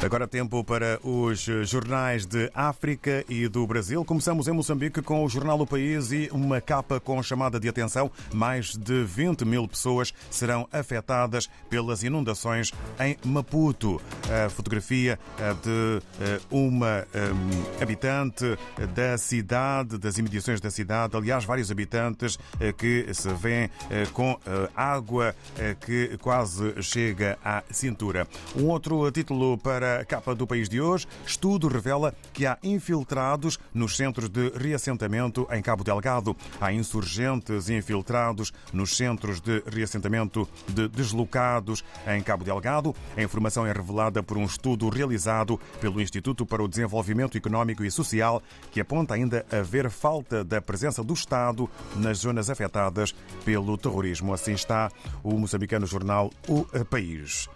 Agora tempo para os jornais de África e do Brasil. Começamos em Moçambique com o jornal O País e uma capa com chamada de atenção. Mais de 20 mil pessoas serão afetadas pelas inundações em Maputo. A fotografia de eh, uma um, habitante da cidade, das imediações da cidade, aliás, vários habitantes eh, que se vêem eh, com água que quase chega à cintura. Um outro título para a capa do país de hoje, estudo revela que há infiltrados nos centros de reassentamento em Cabo Delgado. Há insurgentes infiltrados nos centros de reassentamento de deslocados em Cabo Delgado. A informação é revelada por um estudo realizado pelo Instituto para o Desenvolvimento Económico e Social, que aponta ainda haver falta da presença do Estado nas zonas afetadas pelo terrorismo. Assim está o moçambicano jornal O País.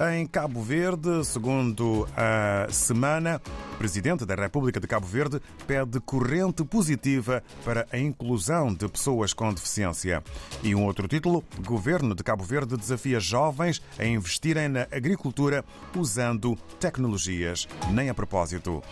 Em Cabo Verde, segundo a semana, o Presidente da República de Cabo Verde pede corrente positiva para a inclusão de pessoas com deficiência. E um outro título: Governo de Cabo Verde desafia jovens a investirem na agricultura usando tecnologias. Nem a propósito.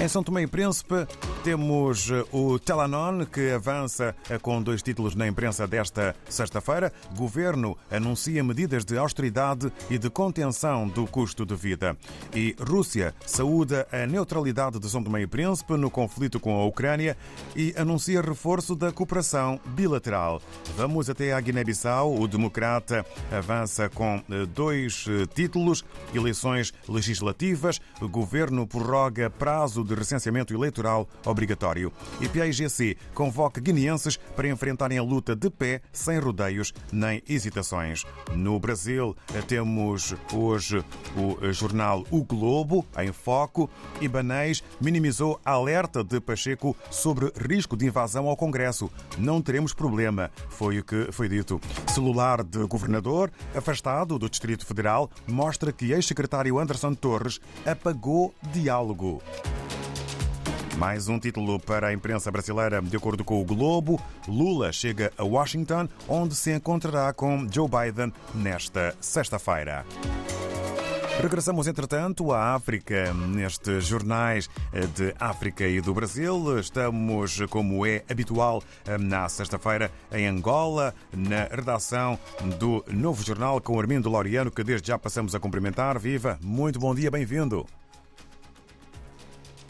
Em São Tomé e Príncipe temos eh, o Telanon, que avança eh, com dois títulos na imprensa desta sexta-feira. Governo anuncia medidas de austeridade e de contenção do custo de vida. E Rússia saúda a neutralidade de São Tomé e Príncipe no conflito com a Ucrânia e anuncia reforço da cooperação bilateral. Vamos até a Guiné-Bissau. O Democrata avança com eh, dois títulos: eleições legislativas. Governo prorroga prazo de recenseamento eleitoral obrigatório. E PAIGC convoca guineenses para enfrentarem a luta de pé, sem rodeios nem hesitações. No Brasil, temos hoje o jornal O Globo, em foco. Ibanês minimizou a alerta de Pacheco sobre risco de invasão ao Congresso. Não teremos problema, foi o que foi dito. Celular de governador, afastado do Distrito Federal, mostra que ex-secretário Anderson Torres apagou diálogo. Mais um título para a imprensa brasileira. De acordo com o Globo, Lula chega a Washington, onde se encontrará com Joe Biden nesta sexta-feira. Regressamos, entretanto, à África, nestes jornais de África e do Brasil. Estamos, como é habitual, na sexta-feira em Angola, na redação do novo jornal com Armindo Laureano, que desde já passamos a cumprimentar. Viva! Muito bom dia, bem-vindo!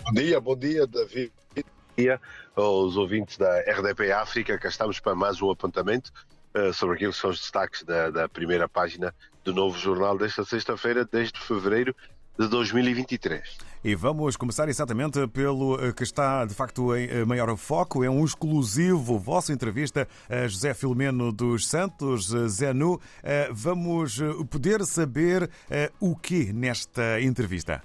Bom dia, bom dia, David. Bom dia aos ouvintes da RDP África. Cá estamos para mais um apontamento uh, sobre aquilo que são os destaques da, da primeira página do novo jornal desta sexta-feira, desde fevereiro de 2023. E vamos começar exatamente pelo eh, que está de facto em eh, maior foco. É um exclusivo vossa entrevista a José Filomeno dos Santos, Zenu. Vamos poder saber o que nesta entrevista?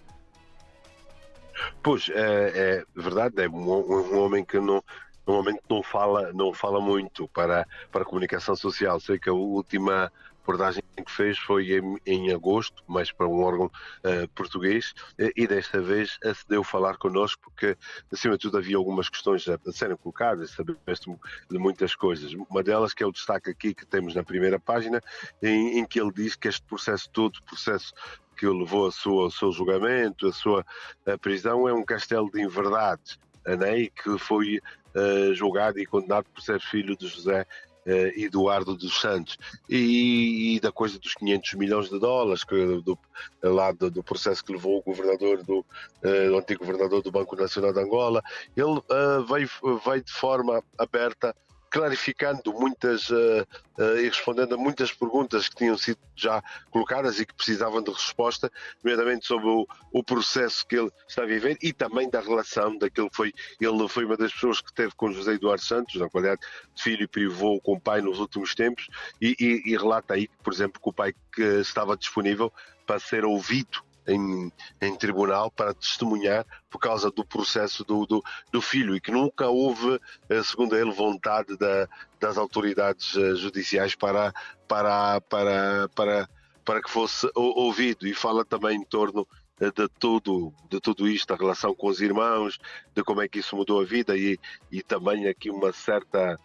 Pois, é, é verdade, é um, um homem que não, normalmente não fala, não fala muito para, para a comunicação social. Sei que a última reportagem que fez foi em, em agosto, mais para um órgão uh, português, e desta vez acedeu falar connosco porque, acima de tudo, havia algumas questões a, serem colocadas, sabeste de muitas coisas. Uma delas que é o destaque aqui que temos na primeira página, em, em que ele diz que este processo todo, processo que o levou a sua, ao seu julgamento, a sua a prisão, é um castelo de inverdades, né? e que foi uh, julgado e condenado por ser filho de José uh, Eduardo dos Santos e, e, da coisa dos 500 milhões de dólares que, do, lá do, do, processo que levou o governador do uh, o antigo governador do Banco Nacional de Angola ele veio, veio de forma aberta clarificando muitas uh, uh, e respondendo a muitas perguntas que tinham sido já colocadas e que precisavam de resposta, nomeadamente sobre o, o, processo que ele está a viver e também da relação daquilo que foi. Ele foi uma das pessoas que teve com José Eduardo Santos, na qualidade de filho e privou com o pai nos últimos tempos, e, e, e relata aí, por exemplo, que o pai que estava disponível para ser ouvido em, em tribunal para testemunhar por causa do processo do, do, do filho e que nunca houve, eh, segundo ele, vontade da, das autoridades eh, judiciais para, para, para, para, para que fosse ouvido. E fala também em torno eh, de tudo, de tudo isto, a relação com os irmãos, de como é que isso mudou a vida e, e também aqui uma certa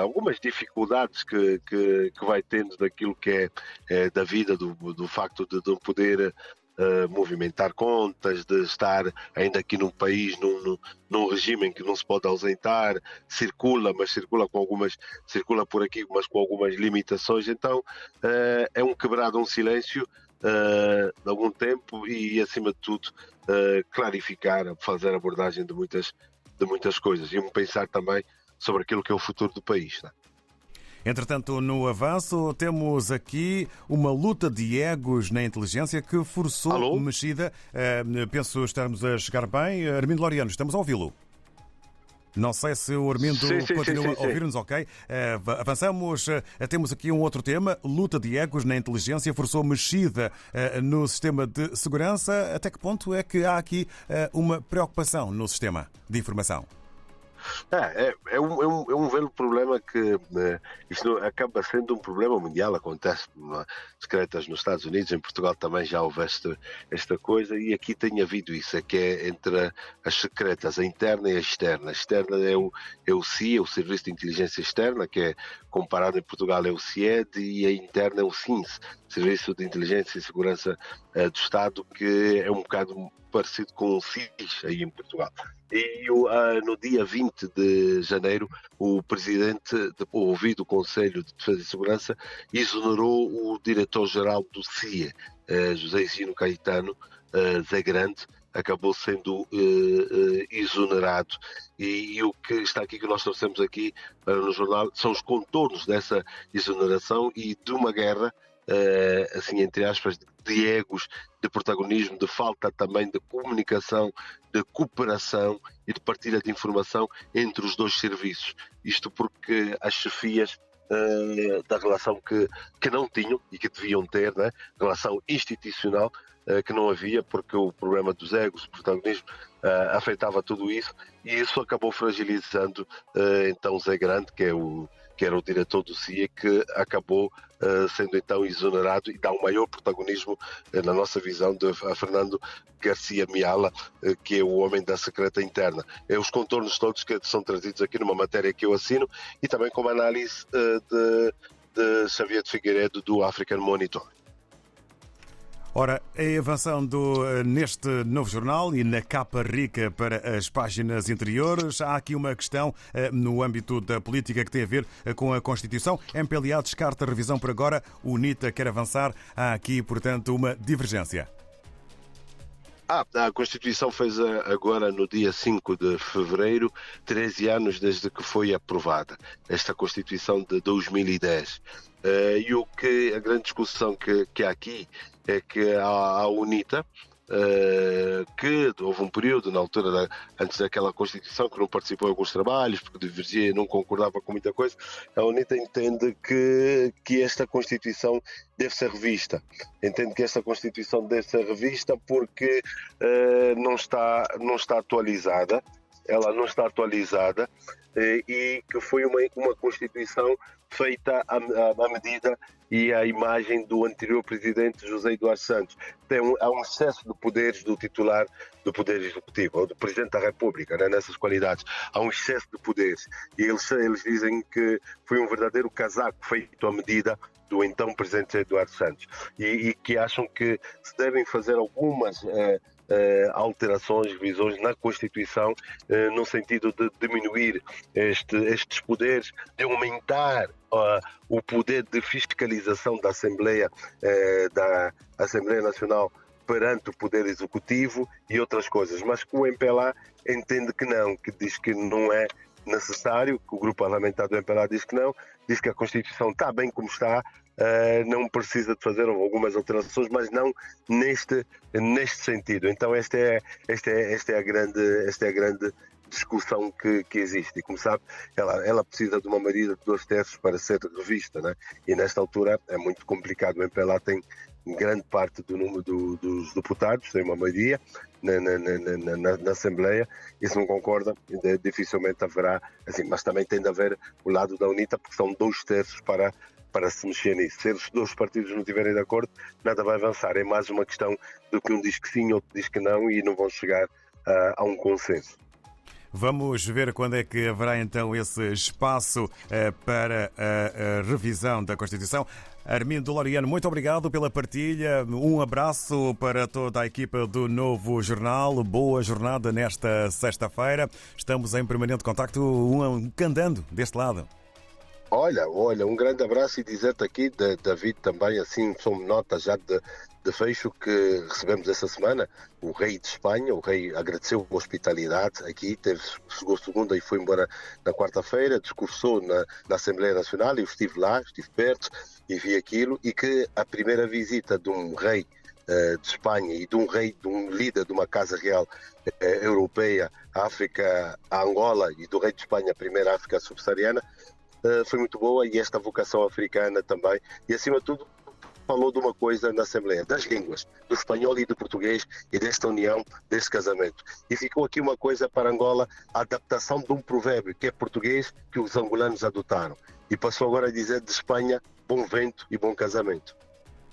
algumas dificuldades que, que, que, vai tendo daquilo que é, é da vida, do, do facto de não poder uh, movimentar contas, de estar ainda aqui num país, num, num, regime em que não se pode ausentar, circula, mas circula com algumas, circula por aqui, mas com algumas limitações. Então uh, é um quebrado, um silêncio uh, de algum tempo e, acima de tudo, clarificar, fazer abordagem de muitas, de muitas coisas e pensar também sobre aquilo que é o futuro do país. Né? Entretanto, no avanço, temos aqui uma luta de egos na inteligência que forçou Alô? mexida. Uh, penso estarmos a chegar bem. Armindo Loriano, estamos a ouvi-lo. Não sei se o Armindo sim, sim, continua sim, a ouvir-nos, ok? Uh, avançamos. Uh, temos aqui um outro tema. Luta de egos na inteligência forçou mexida uh, no sistema de segurança. Até que ponto é que há aqui uma preocupação no sistema de informação? É, é, é, um, é, um, é um velho problema que né, isto acaba sendo um problema mundial, acontece secretas nos Estados Unidos, em Portugal também já houve esta, esta coisa e aqui tem havido isso, é que é entre as secretas, a interna e a externa. A externa é o, é o CIA, o Serviço de Inteligência Externa, que é comparado em Portugal é o CIED e a interna é o SINS, Serviço de Inteligência e Segurança uh, do Estado, que é um bocado parecido com o SIS aí em Portugal. E uh, no dia 20 de janeiro, o presidente, ouvido o Conselho de Defesa e Segurança, exonerou o diretor-geral do CIA, eh, José Zino Caetano, uh, Zé Grande, acabou sendo exonerado. E, e, o que está aqui, que nós trouxemos aqui no jornal, são os contornos dessa exoneração e de uma guerra uh, assim entre aspas, de egos, de protagonismo, de falta também de comunicação, de cooperação e de partilha de informação entre os dois serviços. Isto porque as chefias uh, da relação que, que não tinham e que deviam ter, né? relação institucional, uh, que não havia, porque o problema dos egos, do protagonismo, afetava tudo isso, e isso acabou fragilizando então Zé Grande, que é o que era o diretor do CIA, que acabou uh, sendo então exonerado e dá um maior protagonismo, uh, na nossa visão, de, a Fernando Garcia Miala, uh, que é o homem da secreta interna. É os contornos todos que são trazidos aqui numa matéria que eu assino e também com uma análise de, de Xavier de Figueiredo do African Monitor. Ora, avançando eh, neste novo jornal e na capa rica para as páginas interiores, há aqui uma questão eh, no âmbito da política que tem a ver eh, com a Constituição. MPLA descarta a revisão por agora, o UNITA quer avançar. Há aqui, portanto, uma divergência. Ah, a Constituição fez agora no dia 5 de fevereiro 13 anos desde que foi aprovada esta Constituição de 2010. e o que a grande discussão que, que há aqui é que a, a UNITA, Uh, que houve um período na altura da, antes daquela Constituição que não participou em alguns trabalhos porque divergia e não concordava com muita coisa a UNITA entende que, que esta Constituição deve ser revista. Entende que esta Constituição deve ser revista porque uh, não, está, não está atualizada. Ela não está atualizada uh, e que foi uma, uma Constituição feita à, medida e à imagem do anterior presidente José Eduardo Santos. Tem um, há um excesso de poderes do titular do Poder Executivo, ou do Presidente da República, né, nessas qualidades. Há um excesso de poderes. E eles, eles dizem que foi um verdadeiro casaco feito à medida do então Presidente Eduardo Santos. E, e que acham que se devem fazer algumas. Eh, alterações, revisões na Constituição, eh, no sentido de diminuir este, estes poderes, de aumentar uh, o poder de fiscalização da Assembleia, uh, da Assembleia Nacional perante o Poder Executivo e outras coisas. Mas o MPLA entende que não, que diz que não é necessário, que o grupo parlamentar do MPLA diz que não, diz que a Constituição está bem como está, uh, não precisa de fazer algumas alterações, mas não neste, neste sentido. Então esta é, esta é, esta é a grande, esta é a grande discussão que, que existe. E como sabe, ela, ela precisa de uma maioria de dois terços para ser revista, né? e nesta altura é muito complicado. O MPLA tem grande parte do número do, dos deputados, tem uma maioria na, na, na, na, Assembleia, e se não concorda, dificilmente haverá, assim, mas também tem de haver o lado da UNITA, porque são dois terços para para se mexer nisso. Se os dois partidos não estiverem de acordo, nada vai avançar. É mais uma questão do que um diz que sim, outro diz que não e não vão chegar uh, a um consenso. Vamos ver quando é que haverá então esse espaço para a revisão da Constituição. Armindo Loriano, muito obrigado pela partilha. Um abraço para toda a equipa do Novo Jornal. Boa jornada nesta sexta-feira. Estamos em permanente contacto, um candando deste lado. Olha, olha, um grande abraço e dizer-te aqui, David, também, assim, são notas já de, de fecho que recebemos esta semana. O rei de Espanha, o rei agradeceu a hospitalidade aqui, teve, chegou segunda e foi embora na quarta-feira, discursou na, na, Assembleia Nacional eu estive lá, estive perto e vi aquilo, e que a primeira visita de um rei uh, de Espanha e de um rei, de um líder de uma casa real uh, europeia África, Angola e do rei de Espanha, a primeira África subsaariana, foi muito boa e esta vocação africana também, e acima de tudo falou de uma coisa na Assembleia, das línguas, do espanhol e do português e desta união, deste casamento. E ficou aqui uma coisa para Angola, a adaptação de um provérbio que é português que os angolanos adotaram. E passou agora a dizer de Espanha, bom vento e bom casamento.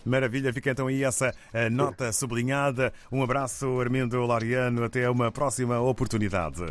Maravilha, fica então aí essa eh, nota sublinhada. Um abraço, Armindo Lariano, até uma próxima oportunidade.